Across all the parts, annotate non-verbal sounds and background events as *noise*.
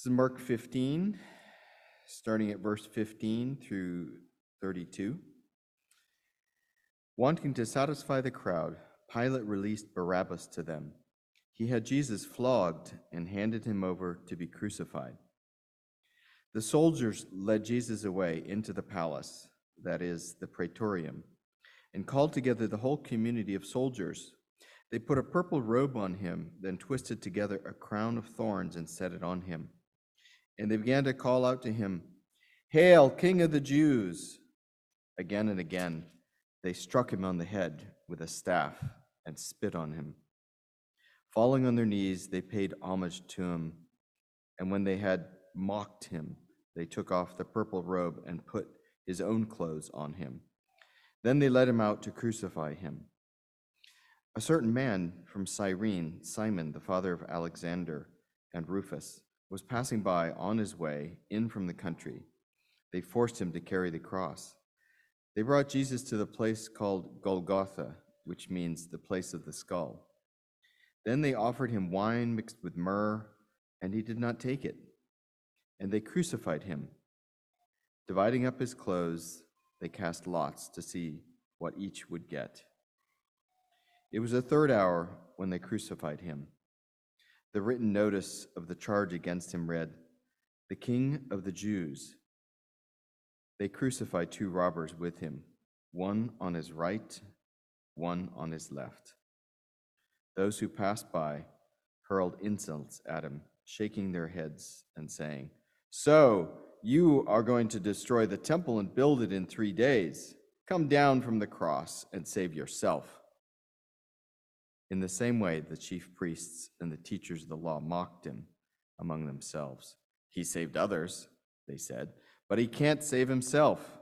This is Mark 15, starting at verse 15 through 32. Wanting to satisfy the crowd, Pilate released Barabbas to them. He had Jesus flogged and handed him over to be crucified. The soldiers led Jesus away into the palace, that is, the praetorium, and called together the whole community of soldiers. They put a purple robe on him, then twisted together a crown of thorns and set it on him. And they began to call out to him, Hail, King of the Jews! Again and again, they struck him on the head with a staff and spit on him. Falling on their knees, they paid homage to him. And when they had mocked him, they took off the purple robe and put his own clothes on him. Then they led him out to crucify him. A certain man from Cyrene, Simon, the father of Alexander and Rufus, was passing by on his way in from the country. They forced him to carry the cross. They brought Jesus to the place called Golgotha, which means the place of the skull. Then they offered him wine mixed with myrrh, and he did not take it. And they crucified him. Dividing up his clothes, they cast lots to see what each would get. It was the third hour when they crucified him. The written notice of the charge against him read, The King of the Jews. They crucified two robbers with him, one on his right, one on his left. Those who passed by hurled insults at him, shaking their heads and saying, So, you are going to destroy the temple and build it in three days. Come down from the cross and save yourself. In the same way, the chief priests and the teachers of the law mocked him among themselves. He saved others, they said, but he can't save himself.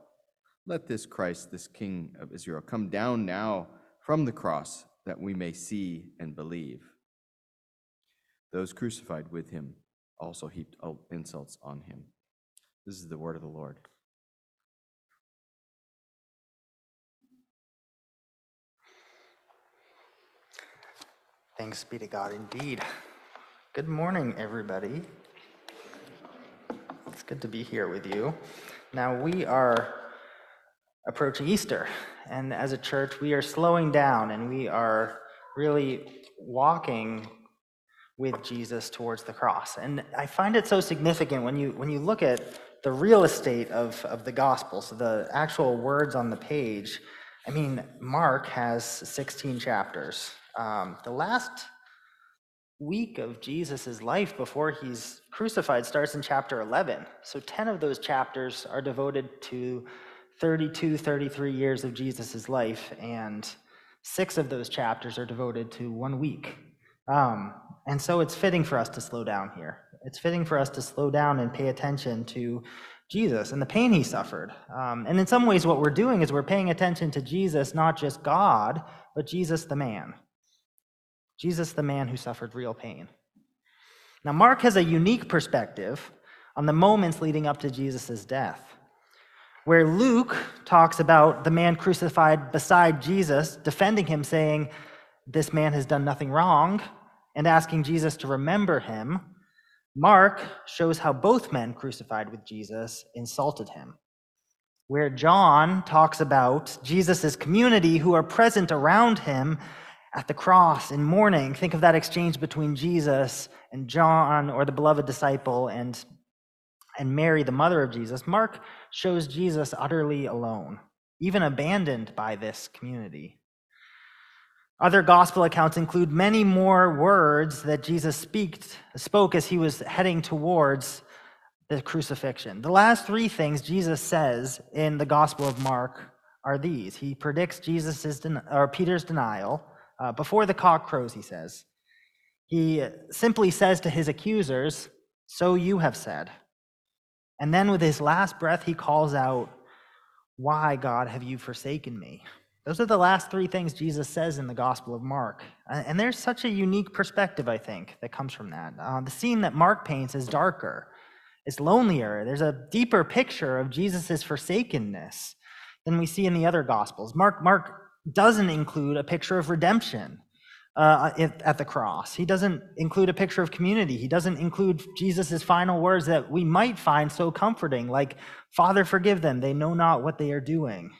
Let this Christ, this King of Israel, come down now from the cross that we may see and believe. Those crucified with him also heaped insults on him. This is the word of the Lord. Thanks be to God indeed. Good morning, everybody. It's good to be here with you. Now, we are approaching Easter, and as a church, we are slowing down and we are really walking with Jesus towards the cross. And I find it so significant when you when you look at the real estate of, of the gospel, so the actual words on the page. I mean, Mark has 16 chapters. Um, the last week of Jesus' life before he's crucified starts in chapter 11. So 10 of those chapters are devoted to 32, 33 years of Jesus' life, and six of those chapters are devoted to one week. Um, and so it's fitting for us to slow down here. It's fitting for us to slow down and pay attention to Jesus and the pain he suffered. Um, and in some ways, what we're doing is we're paying attention to Jesus, not just God, but Jesus the man. Jesus, the man who suffered real pain. Now, Mark has a unique perspective on the moments leading up to Jesus' death, where Luke talks about the man crucified beside Jesus, defending him, saying, This man has done nothing wrong, and asking Jesus to remember him. Mark shows how both men crucified with Jesus insulted him. Where John talks about Jesus' community who are present around him at the cross in mourning. Think of that exchange between Jesus and John, or the beloved disciple, and, and Mary, the mother of Jesus. Mark shows Jesus utterly alone, even abandoned by this community. Other gospel accounts include many more words that Jesus speak, spoke as he was heading towards the crucifixion. The last three things Jesus says in the Gospel of Mark are these. He predicts Jesus's or Peter's denial. Uh, before the cock crows, he says, he simply says to his accusers, So you have said. And then with his last breath, he calls out, Why, God, have you forsaken me? Those are the last three things Jesus says in the Gospel of Mark. And there's such a unique perspective, I think, that comes from that. Uh, the scene that Mark paints is darker, it's lonelier. There's a deeper picture of Jesus' forsakenness than we see in the other Gospels. Mark, Mark doesn't include a picture of redemption, uh, at the cross. He doesn't include a picture of community. He doesn't include Jesus' final words that we might find so comforting, like, Father, forgive them. They know not what they are doing.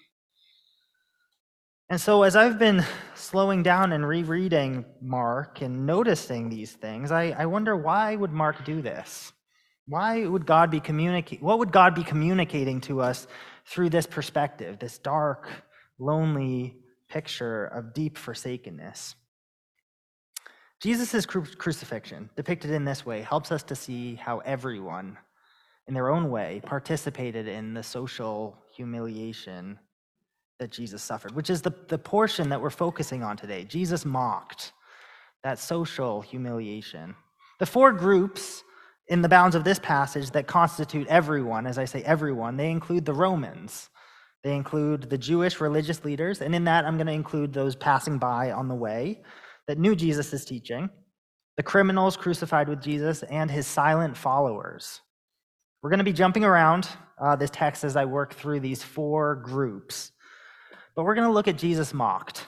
And so, as I've been slowing down and rereading Mark and noticing these things, I, I wonder why would Mark do this? Why would God be communicating? What would God be communicating to us through this perspective, this dark, lonely picture of deep forsakenness? Jesus' cru- crucifixion, depicted in this way, helps us to see how everyone, in their own way, participated in the social humiliation that Jesus suffered, which is the, the portion that we're focusing on today. Jesus mocked that social humiliation. The four groups in the bounds of this passage that constitute everyone, as I say everyone, they include the Romans. They include the Jewish religious leaders, and in that I'm going to include those passing by on the way that knew Jesus' teaching, the criminals crucified with Jesus, and his silent followers. We're going to be jumping around uh, this text as I work through these four groups. But we're going to look at Jesus mocked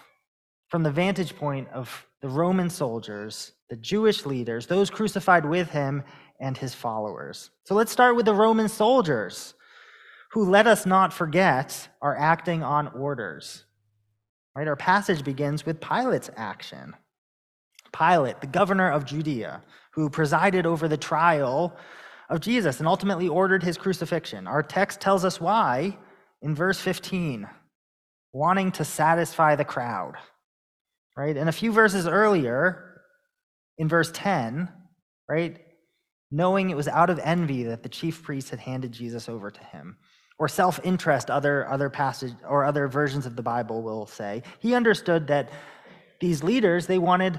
from the vantage point of the Roman soldiers, the Jewish leaders, those crucified with him, and his followers. So let's start with the Roman soldiers, who, let us not forget, are acting on orders. Right? Our passage begins with Pilate's action. Pilate, the governor of Judea, who presided over the trial of Jesus and ultimately ordered his crucifixion. Our text tells us why in verse 15 wanting to satisfy the crowd. Right? And a few verses earlier, in verse 10, right? Knowing it was out of envy that the chief priests had handed Jesus over to him. Or self-interest, other, other passage or other versions of the Bible will say. He understood that these leaders, they wanted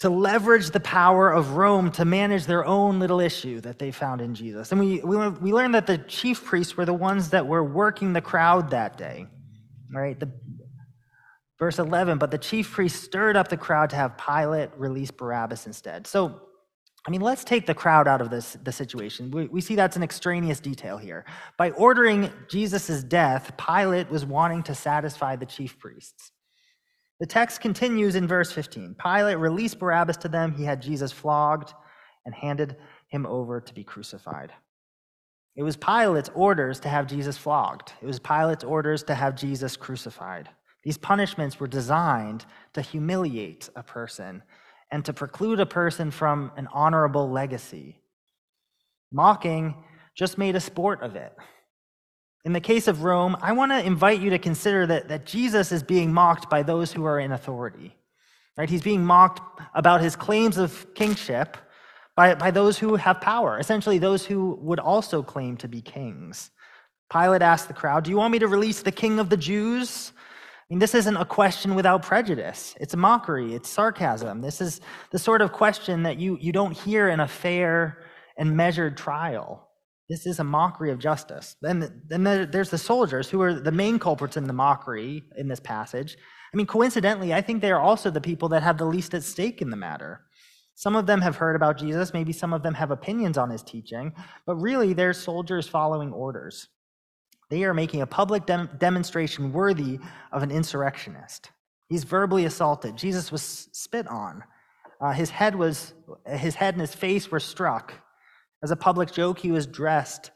to leverage the power of Rome to manage their own little issue that they found in Jesus. And we, we, we learned that the chief priests were the ones that were working the crowd that day. Right? The, verse 11, but the chief priests stirred up the crowd to have Pilate release Barabbas instead. So, I mean, let's take the crowd out of this the situation. We, we see that's an extraneous detail here. By ordering Jesus' death, Pilate was wanting to satisfy the chief priests. The text continues in verse 15. Pilate released Barabbas to them. He had Jesus flogged and handed him over to be crucified. It was Pilate's orders to have Jesus flogged, it was Pilate's orders to have Jesus crucified. These punishments were designed to humiliate a person and to preclude a person from an honorable legacy. Mocking just made a sport of it. In the case of Rome, I want to invite you to consider that, that Jesus is being mocked by those who are in authority. Right? He's being mocked about his claims of kingship by, by those who have power, essentially, those who would also claim to be kings. Pilate asked the crowd, Do you want me to release the king of the Jews? I mean, this isn't a question without prejudice. It's a mockery, it's sarcasm. This is the sort of question that you, you don't hear in a fair and measured trial. This is a mockery of justice. Then, then there's the soldiers who are the main culprits in the mockery in this passage. I mean, coincidentally, I think they are also the people that have the least at stake in the matter. Some of them have heard about Jesus, maybe some of them have opinions on his teaching, but really they're soldiers following orders. They are making a public dem- demonstration worthy of an insurrectionist. He's verbally assaulted. Jesus was spit on. Uh, his head was his head and his face were struck. As a public joke, he was dressed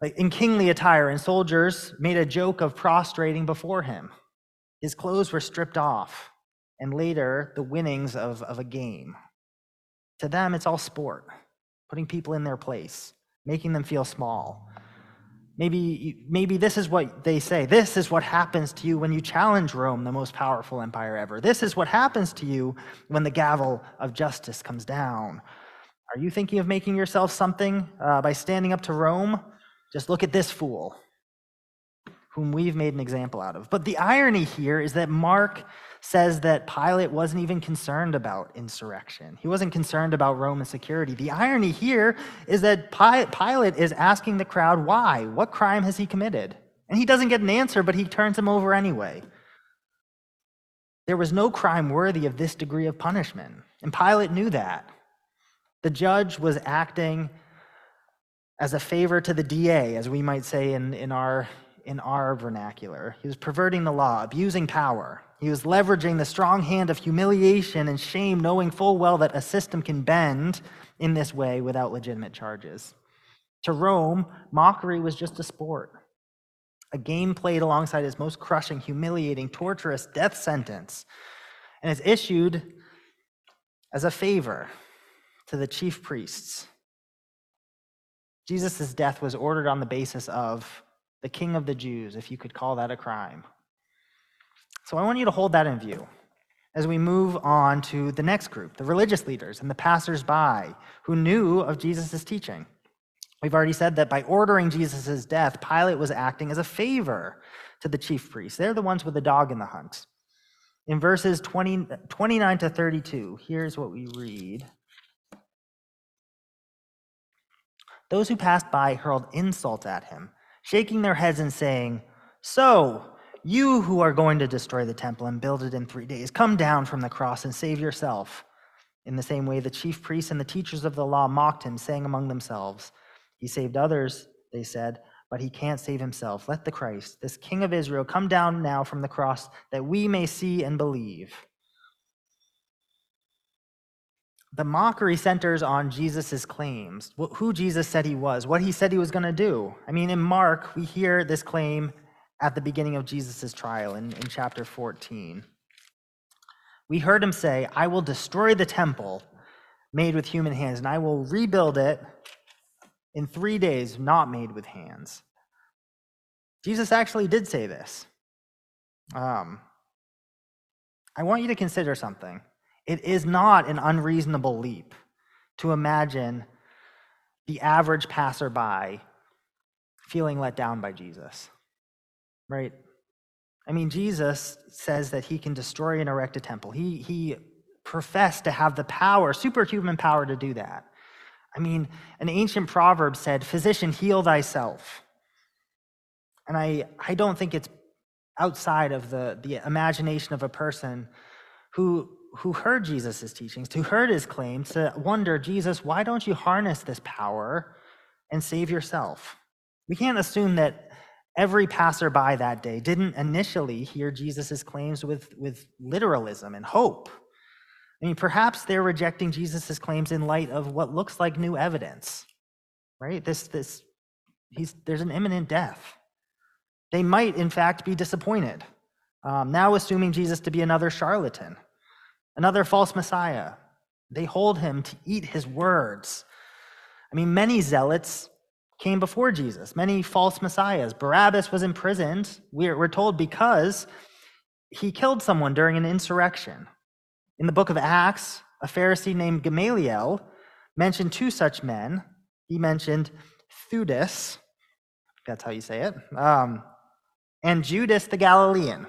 like in kingly attire, and soldiers made a joke of prostrating before him. His clothes were stripped off and later the winnings of, of a game. To them, it's all sport, putting people in their place, making them feel small. Maybe, maybe this is what they say. This is what happens to you when you challenge Rome, the most powerful empire ever. This is what happens to you when the gavel of justice comes down. Are you thinking of making yourself something uh, by standing up to Rome? Just look at this fool, whom we've made an example out of. But the irony here is that Mark says that Pilate wasn't even concerned about insurrection. He wasn't concerned about Roman security. The irony here is that Pilate is asking the crowd why? What crime has he committed? And he doesn't get an answer, but he turns him over anyway. There was no crime worthy of this degree of punishment, and Pilate knew that. The judge was acting as a favor to the DA, as we might say in, in, our, in our vernacular. He was perverting the law, abusing power. He was leveraging the strong hand of humiliation and shame, knowing full well that a system can bend in this way without legitimate charges. To Rome, mockery was just a sport, a game played alongside his most crushing, humiliating, torturous death sentence, and is issued as a favor to the chief priests. Jesus' death was ordered on the basis of the king of the Jews, if you could call that a crime. So I want you to hold that in view as we move on to the next group, the religious leaders and the passersby who knew of Jesus' teaching. We've already said that by ordering Jesus' death, Pilate was acting as a favor to the chief priests. They're the ones with the dog in the hunt. In verses 20, 29 to 32, here's what we read. Those who passed by hurled insults at him, shaking their heads and saying, So, you who are going to destroy the temple and build it in three days, come down from the cross and save yourself. In the same way, the chief priests and the teachers of the law mocked him, saying among themselves, He saved others, they said, but he can't save himself. Let the Christ, this King of Israel, come down now from the cross that we may see and believe. The mockery centers on Jesus' claims, who Jesus said he was, what he said he was going to do. I mean, in Mark, we hear this claim at the beginning of Jesus' trial in, in chapter 14. We heard him say, I will destroy the temple made with human hands, and I will rebuild it in three days, not made with hands. Jesus actually did say this. Um, I want you to consider something. It is not an unreasonable leap to imagine the average passerby feeling let down by Jesus, right? I mean, Jesus says that he can destroy and erect a temple. He, he professed to have the power, superhuman power to do that. I mean, an ancient proverb said, Physician, heal thyself. And I, I don't think it's outside of the, the imagination of a person who who heard Jesus' teachings, who heard his claims, to wonder, Jesus, why don't you harness this power and save yourself? We can't assume that every passerby that day didn't initially hear Jesus' claims with, with literalism and hope. I mean, perhaps they're rejecting Jesus' claims in light of what looks like new evidence, right? This, this, he's, there's an imminent death. They might, in fact, be disappointed, um, now assuming Jesus to be another charlatan another false Messiah. They hold him to eat his words. I mean, many zealots came before Jesus, many false messiahs. Barabbas was imprisoned, we're, told, because he killed someone during an insurrection. In the book of Acts, a Pharisee named Gamaliel mentioned two such men. He mentioned Theudas, that's how you say it, um, and Judas the Galilean.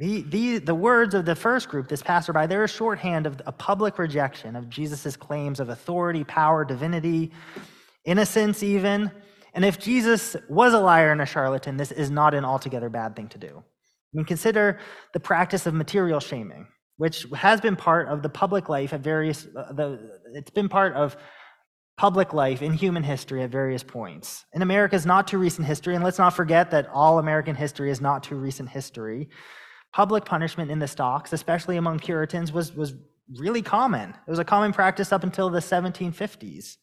The, the, the words of the first group, this passerby, they're a shorthand of a public rejection of Jesus' claims of authority, power, divinity, innocence, even. And if Jesus was a liar and a charlatan, this is not an altogether bad thing to do. I mean, consider the practice of material shaming, which has been part of the public life at various, uh, the, it's been part of public life in human history at various points. In America's not too recent history, and let's not forget that all American history is not too recent history, Public punishment in the stocks, especially among Puritans, was, was really common. It was a common practice up until the 1750s.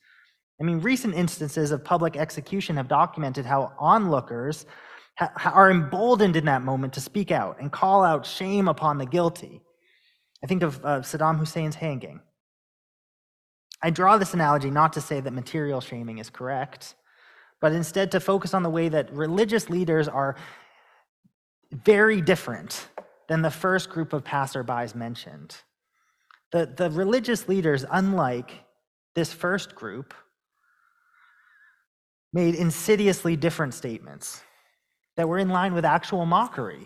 I mean, recent instances of public execution have documented how onlookers ha- are emboldened in that moment to speak out and call out shame upon the guilty. I think of uh, Saddam Hussein's hanging. I draw this analogy not to say that material shaming is correct, but instead to focus on the way that religious leaders are very different than the first group of passerbys mentioned. The, the religious leaders, unlike this first group, made insidiously different statements that were in line with actual mockery.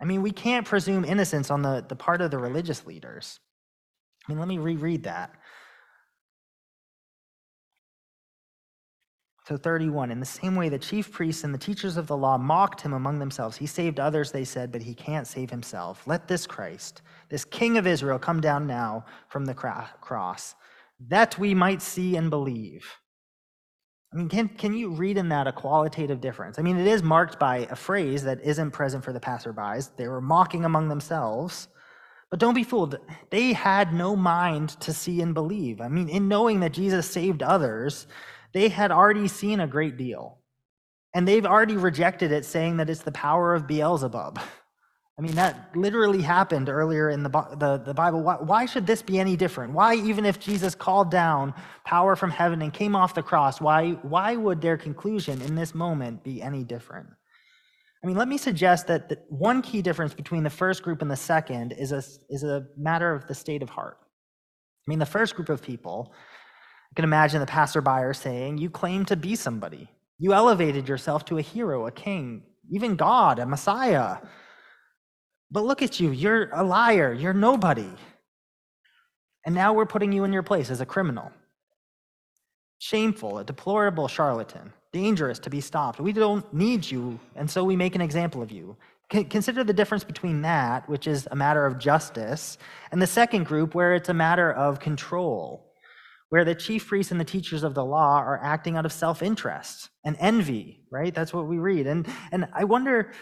I mean, we can't presume innocence on the, the part of the religious leaders. I mean, let me reread that. So 31, in the same way the chief priests and the teachers of the law mocked him among themselves. He saved others, they said, but he can't save himself. Let this Christ, this King of Israel, come down now from the cross, that we might see and believe. I mean, can, can you read in that a qualitative difference? I mean, it is marked by a phrase that isn't present for the passerbys. They were mocking among themselves. But don't be fooled. They had no mind to see and believe. I mean, in knowing that Jesus saved others, they had already seen a great deal. And they've already rejected it, saying that it's the power of Beelzebub. I mean, that literally happened earlier in the, the, the Bible. Why, why, should this be any different? Why, even if Jesus called down power from heaven and came off the cross, why, why would their conclusion in this moment be any different? I mean, let me suggest that the, one key difference between the first group and the second is a, is a matter of the state of heart. I mean, the first group of people, I can imagine the passerby saying, You claim to be somebody. You elevated yourself to a hero, a king, even God, a Messiah. But look at you, you're a liar, you're nobody. And now we're putting you in your place as a criminal. Shameful, a deplorable charlatan, dangerous to be stopped. We don't need you, and so we make an example of you. Consider the difference between that, which is a matter of justice, and the second group, where it's a matter of control, where the chief priests and the teachers of the law are acting out of self interest and envy, right? That's what we read. And, and I wonder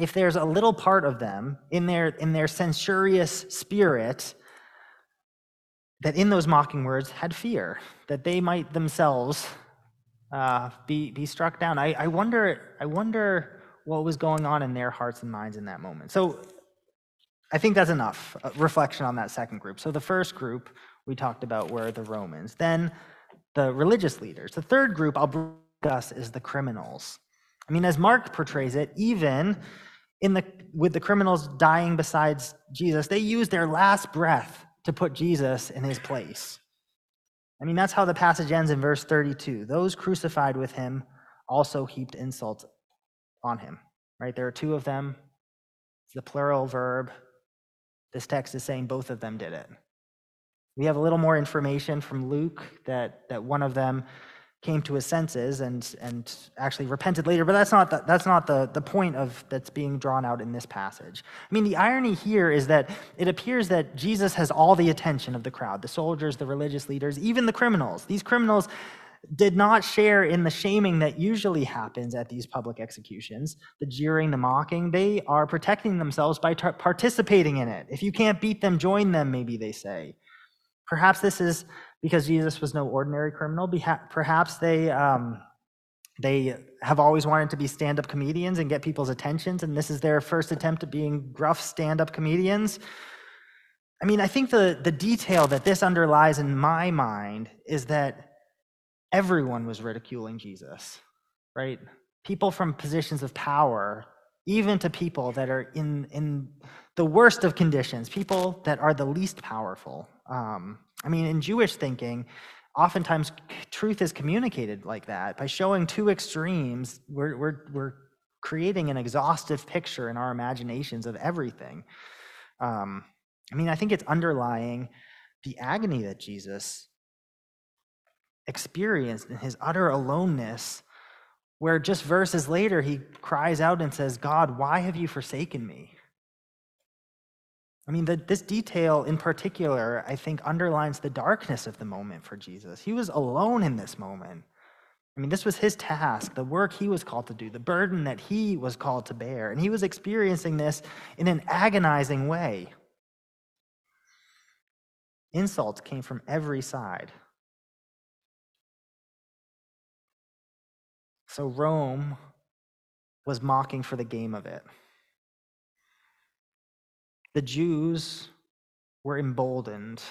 if there's a little part of them in their in their censorious spirit that in those mocking words had fear that they might themselves uh, be be struck down. I, I wonder I wonder what was going on in their hearts and minds in that moment. So I think that's enough uh, reflection on that second group. So the first group we talked about were the Romans, then the religious leaders. The third group I'll discuss is the criminals. I mean, as Mark portrays it, even in the, with the criminals dying besides Jesus, they used their last breath to put Jesus in his place. I mean, that's how the passage ends in verse 32. Those crucified with him also heaped insults on him, right? There are two of them. It's the plural verb. This text is saying both of them did it. We have a little more information from Luke that, that one of them came to his senses and and actually repented later but that's not the, that's not the the point of that's being drawn out in this passage. I mean the irony here is that it appears that jesus has all the attention of the crowd the soldiers the religious leaders even the criminals. These criminals did not share in the shaming that usually happens at these public executions the jeering the mocking. They are protecting themselves by participating in it. If you can't beat them join them maybe they say perhaps this is because Jesus was no ordinary criminal. Perhaps they um, they have always wanted to be stand-up comedians and get people's attentions, and this is their first attempt at being gruff stand-up comedians. I mean, I think the the detail that this underlies in my mind is that everyone was ridiculing Jesus, right? People from positions of power, even to people that are in in the worst of conditions, people that are the least powerful. Um, I mean, in Jewish thinking, oftentimes truth is communicated like that. By showing two extremes, we're, we're, we're creating an exhaustive picture in our imaginations of everything. Um, I mean, I think it's underlying the agony that Jesus experienced in his utter aloneness, where just verses later he cries out and says, God, why have you forsaken me? I mean, the, this detail in particular, I think, underlines the darkness of the moment for Jesus. He was alone in this moment. I mean, this was his task, the work he was called to do, the burden that he was called to bear. And he was experiencing this in an agonizing way. Insults came from every side. So Rome was mocking for the game of it the Jews were emboldened.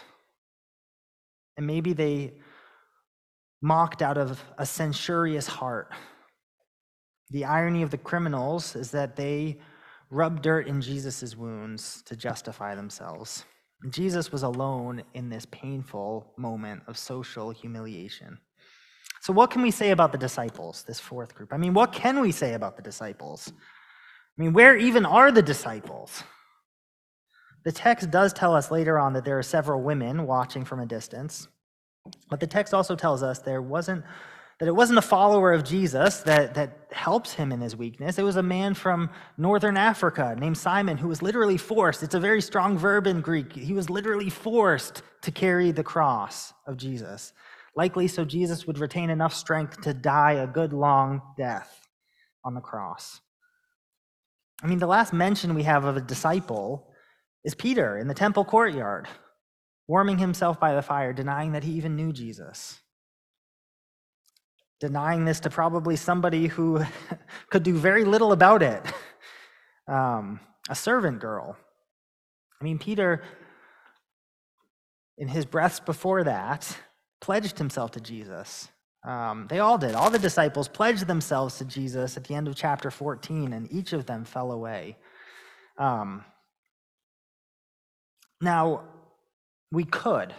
And maybe they mocked out of a censorious heart. The irony of the criminals is that they rubbed dirt in Jesus' wounds to justify themselves. Jesus was alone in this painful moment of social humiliation. So, what can we say about the disciples, this fourth group? I mean, what can we say about the disciples? I mean, where even are the disciples? The text does tell us later on that there are several women watching from a distance, but the text also tells us there wasn't that it wasn't a follower of Jesus that, that helps him in his weakness. It was a man from northern Africa named Simon who was literally forced. It's a very strong verb in Greek. He was literally forced to carry the cross of Jesus. likely so Jesus would retain enough strength to die a good long death on the cross. I mean, the last mention we have of a disciple is Peter in the temple courtyard, warming himself by the fire, denying that he even knew Jesus. Denying this to probably somebody who *laughs* could do very little about it *laughs* um, a servant girl. I mean, Peter, in his breaths before that, pledged himself to Jesus. Um, they all did. All the disciples pledged themselves to Jesus at the end of chapter 14, and each of them fell away. Um, now, we could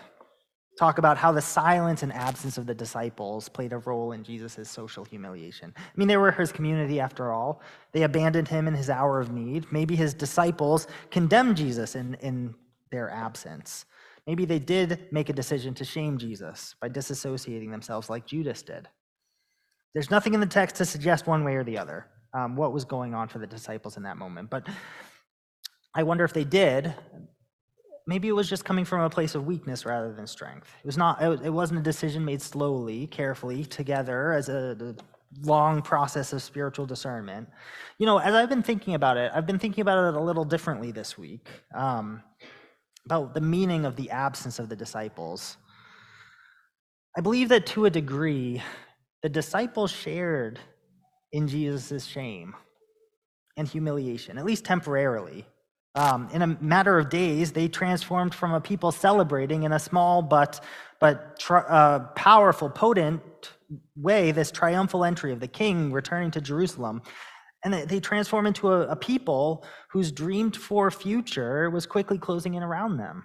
talk about how the silence and absence of the disciples played a role in Jesus' social humiliation. I mean, they were his community after all. They abandoned him in his hour of need. Maybe his disciples condemned Jesus in, in their absence. Maybe they did make a decision to shame Jesus by disassociating themselves like Judas did. There's nothing in the text to suggest one way or the other um, what was going on for the disciples in that moment. But I wonder if they did, maybe it was just coming from a place of weakness rather than strength. It was not. It wasn't a decision made slowly, carefully, together as a, long process of spiritual discernment. You know, as I've been thinking about it, I've been thinking about it a little differently this week um, about the meaning of the absence of the disciples. I believe that to a degree, the disciples shared in Jesus' shame and humiliation, at least temporarily. Um, in a matter of days, they transformed from a people celebrating in a small but, but uh, powerful, potent way this triumphal entry of the king returning to Jerusalem. And they, they transform into a, a people whose dreamed for future was quickly closing in around them.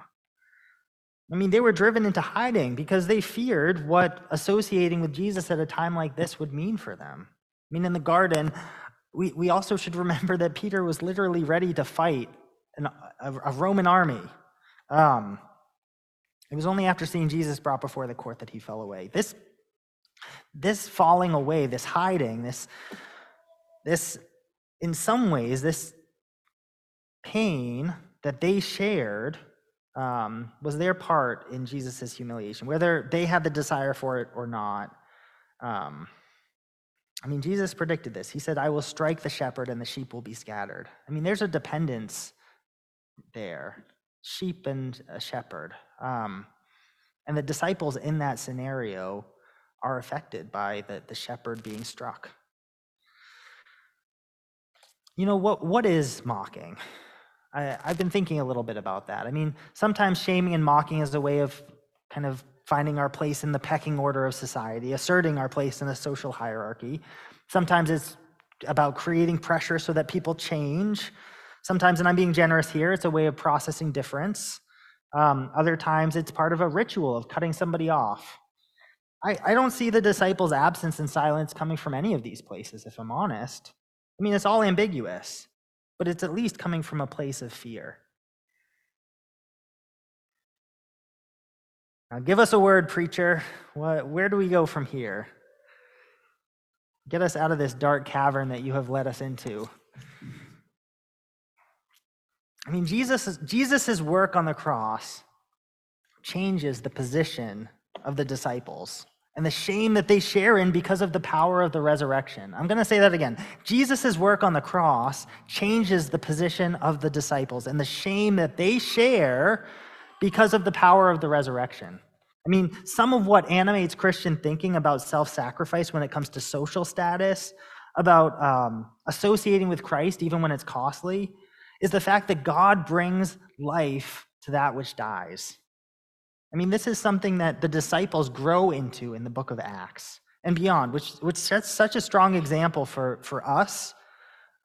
I mean, they were driven into hiding because they feared what associating with Jesus at a time like this would mean for them. I mean, in the garden, we, we also should remember that Peter was literally ready to fight an, a, a, Roman army. Um, it was only after seeing Jesus brought before the court that he fell away. This, this falling away, this hiding, this, this, in some ways, this pain that they shared um, was their part in Jesus' humiliation, whether they had the desire for it or not. Um, I mean, Jesus predicted this. He said, I will strike the shepherd and the sheep will be scattered. I mean, there's a dependence there sheep and a shepherd. Um, and the disciples in that scenario are affected by the, the shepherd being struck. You know, what, what is mocking? I, I've been thinking a little bit about that. I mean, sometimes shaming and mocking is a way of kind of finding our place in the pecking order of society, asserting our place in the social hierarchy. Sometimes it's about creating pressure so that people change. Sometimes, and I'm being generous here, it's a way of processing difference. Um, other times, it's part of a ritual of cutting somebody off. I, I don't see the disciples' absence and silence coming from any of these places, if I'm honest. I mean, it's all ambiguous, but it's at least coming from a place of fear. Now, give us a word, preacher. What, where do we go from here? Get us out of this dark cavern that you have led us into. I mean, Jesus' Jesus's work on the cross changes the position of the disciples and the shame that they share in because of the power of the resurrection. I'm going to say that again. Jesus' work on the cross changes the position of the disciples and the shame that they share because of the power of the resurrection. I mean, some of what animates Christian thinking about self sacrifice when it comes to social status, about um, associating with Christ even when it's costly, is the fact that God brings life to that which dies. I mean, this is something that the disciples grow into in the book of Acts and beyond, which, which sets such a strong example for, for us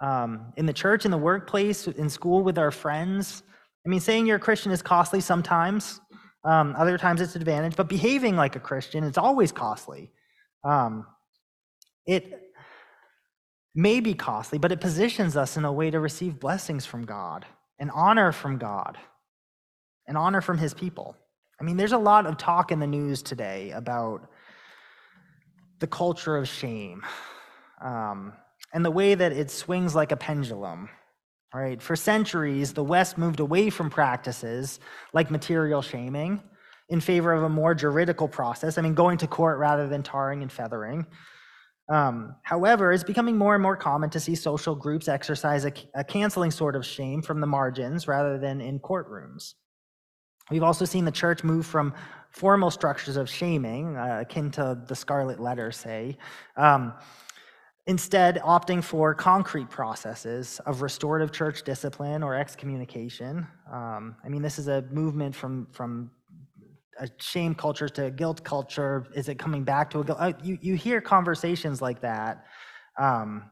um, in the church, in the workplace, in school with our friends. I mean, saying you're a Christian is costly sometimes, um, other times it's an advantage, but behaving like a Christian is always costly. Um, it may be costly, but it positions us in a way to receive blessings from God and honor from God and honor from his people. I mean, there's a lot of talk in the news today about the culture of shame um, and the way that it swings like a pendulum. Right? For centuries, the West moved away from practices like material shaming in favor of a more juridical process. I mean, going to court rather than tarring and feathering. Um, however, it's becoming more and more common to see social groups exercise a, a canceling sort of shame from the margins rather than in courtrooms. We've also seen the church move from formal structures of shaming, uh, akin to the Scarlet Letter, say, um, instead opting for concrete processes of restorative church discipline or excommunication. Um, I mean, this is a movement from from a shame culture to a guilt culture. Is it coming back to a guilt? Uh, you you hear conversations like that. Um,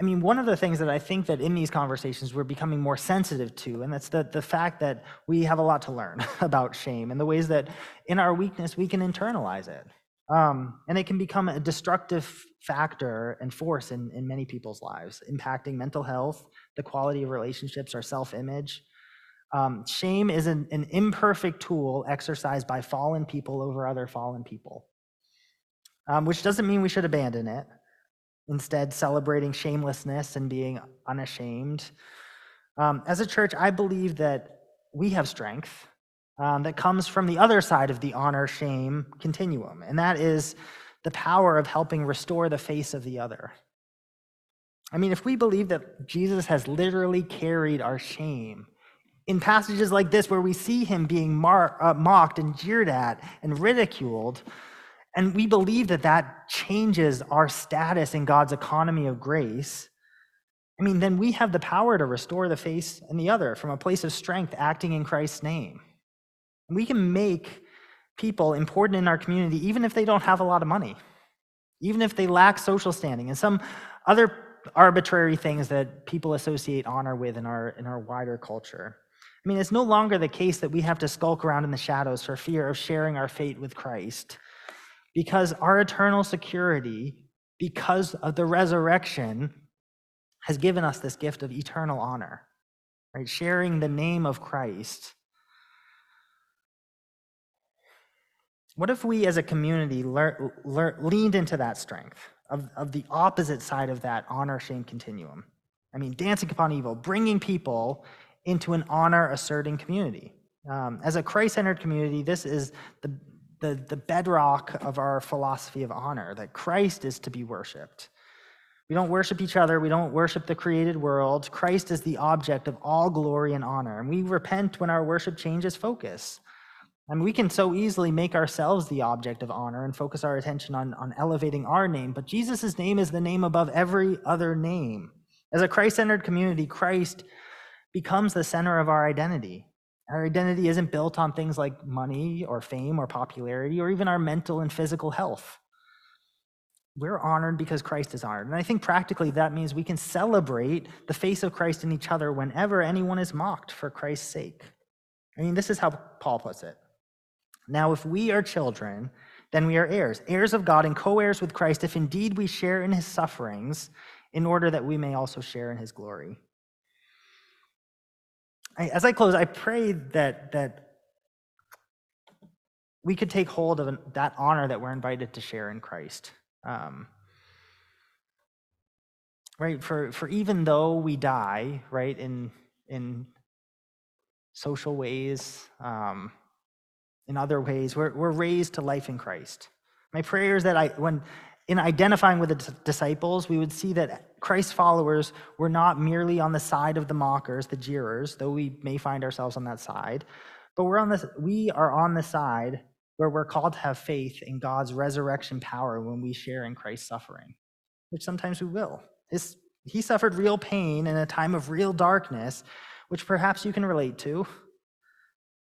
I mean, one of the things that I think that in these conversations we're becoming more sensitive to, and that's the, the fact that we have a lot to learn *laughs* about shame and the ways that in our weakness we can internalize it. Um, and it can become a destructive factor and force in, in many people's lives, impacting mental health, the quality of relationships, our self image. Um, shame is an, an imperfect tool exercised by fallen people over other fallen people, um, which doesn't mean we should abandon it. Instead, celebrating shamelessness and being unashamed. Um, as a church, I believe that we have strength um, that comes from the other side of the honor shame continuum, and that is the power of helping restore the face of the other. I mean, if we believe that Jesus has literally carried our shame, in passages like this where we see him being mar- uh, mocked and jeered at and ridiculed, and we believe that that changes our status in God's economy of grace, I mean, then we have the power to restore the face and the other from a place of strength, acting in Christ's name. We can make people important in our community even if they don't have a lot of money, even if they lack social standing, and some other arbitrary things that people associate honor with in our, in our wider culture. I mean, it's no longer the case that we have to skulk around in the shadows for fear of sharing our fate with Christ, because our eternal security, because of the resurrection, has given us this gift of eternal honor, right? Sharing the name of Christ What if we as a community lear, lear, leaned into that strength of, of the opposite side of that honor shame continuum? I mean, dancing upon evil, bringing people into an honor asserting community. Um, as a Christ centered community, this is the, the, the bedrock of our philosophy of honor that Christ is to be worshiped. We don't worship each other. We don't worship the created world. Christ is the object of all glory and honor. And we repent when our worship changes focus. Mean, we can so easily make ourselves the object of honor and focus our attention on, on elevating our name, but Jesus' name is the name above every other name. As a Christ centered community, Christ becomes the center of our identity. Our identity isn't built on things like money or fame or popularity or even our mental and physical health. We're honored because Christ is honored. And I think practically that means we can celebrate the face of Christ in each other whenever anyone is mocked for Christ's sake. I mean, this is how Paul puts it. Now, if we are children, then we are heirs, heirs of God and co heirs with Christ, if indeed we share in his sufferings, in order that we may also share in his glory. I, as I close, I pray that, that we could take hold of that honor that we're invited to share in Christ. Um, right? For, for even though we die, right, in, in social ways, um, in other ways. We're, we're raised to life in Christ. My prayer is that I, when in identifying with the disciples, we would see that Christ's followers were not merely on the side of the mockers, the jeerers, though we may find ourselves on that side, but we're on this, we are on the side where we're called to have faith in God's resurrection power when we share in Christ's suffering, which sometimes we will. His, he suffered real pain in a time of real darkness, which perhaps you can relate to.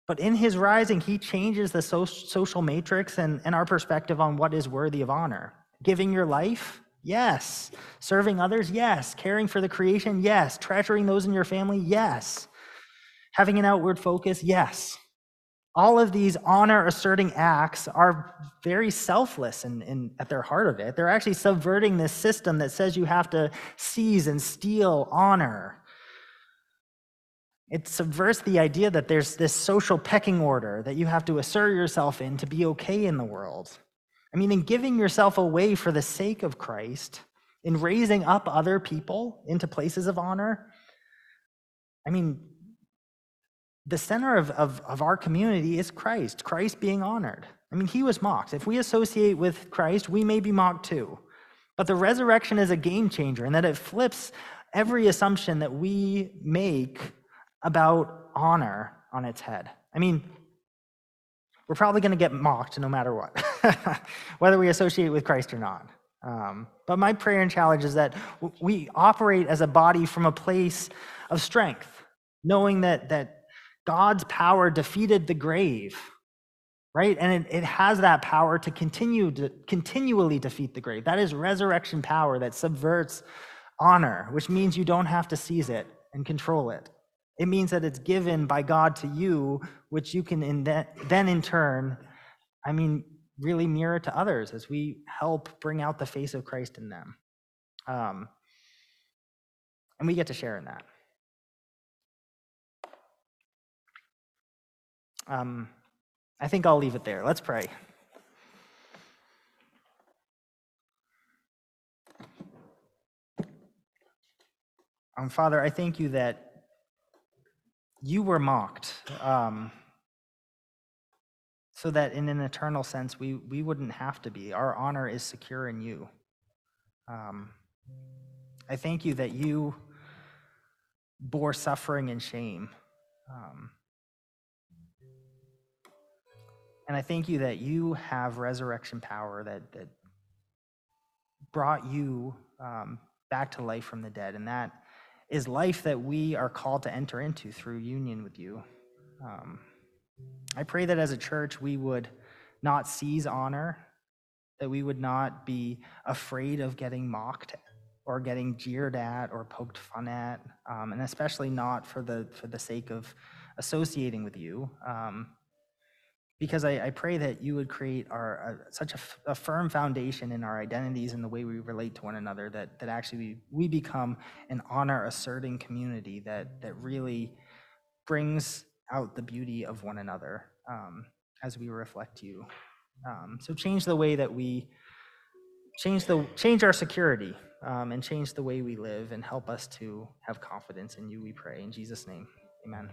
But in his rising, he changes the social matrix and, and our perspective on what is worthy of honor. Giving your life? Yes. Serving others? Yes. Caring for the creation? Yes. Treasuring those in your family? Yes. Having an outward focus? Yes. All of these honor asserting acts are very selfless in, in, at their heart of it. They're actually subverting this system that says you have to seize and steal honor. It subverts the idea that there's this social pecking order that you have to assert yourself in to be okay in the world. I mean, in giving yourself away for the sake of Christ, in raising up other people into places of honor, I mean, the center of, of, of our community is Christ, Christ being honored. I mean, he was mocked. If we associate with Christ, we may be mocked too. But the resurrection is a game changer in that it flips every assumption that we make about honor on its head. I mean, we're probably going to get mocked no matter what, *laughs* whether we associate with Christ or not. Um, but my prayer and challenge is that we operate as a body from a place of strength, knowing that, that God's power defeated the grave, right? And it, it has that power to continue to continually defeat the grave. That is resurrection power that subverts honor, which means you don't have to seize it and control it. It means that it's given by God to you, which you can in that, then in turn, I mean, really mirror to others as we help bring out the face of Christ in them. Um, and we get to share in that. Um, I think I'll leave it there. Let's pray. Um, Father, I thank you that you were mocked um, so that in an eternal sense we, we wouldn't have to be. Our honor is secure in you. Um, I thank you that you bore suffering and shame. Um, and I thank you that you have resurrection power that, that brought you um, back to life from the dead. And that is life that we are called to enter into through union with you. Um, I pray that as a church, we would not seize honor, that we would not be afraid of getting mocked or getting jeered at or poked fun at, um, and especially not for the, for the sake of associating with you. Um, because I, I, pray that you would create our uh, such a, firm foundation in our identities and the way we relate to one another that, that actually we, we become an honor asserting community that, that really brings out the beauty of one another um, as we reflect you. Um, so change the way that we change the change our security um, and change the way we live and help us to have confidence in you. We pray in Jesus' name, Amen.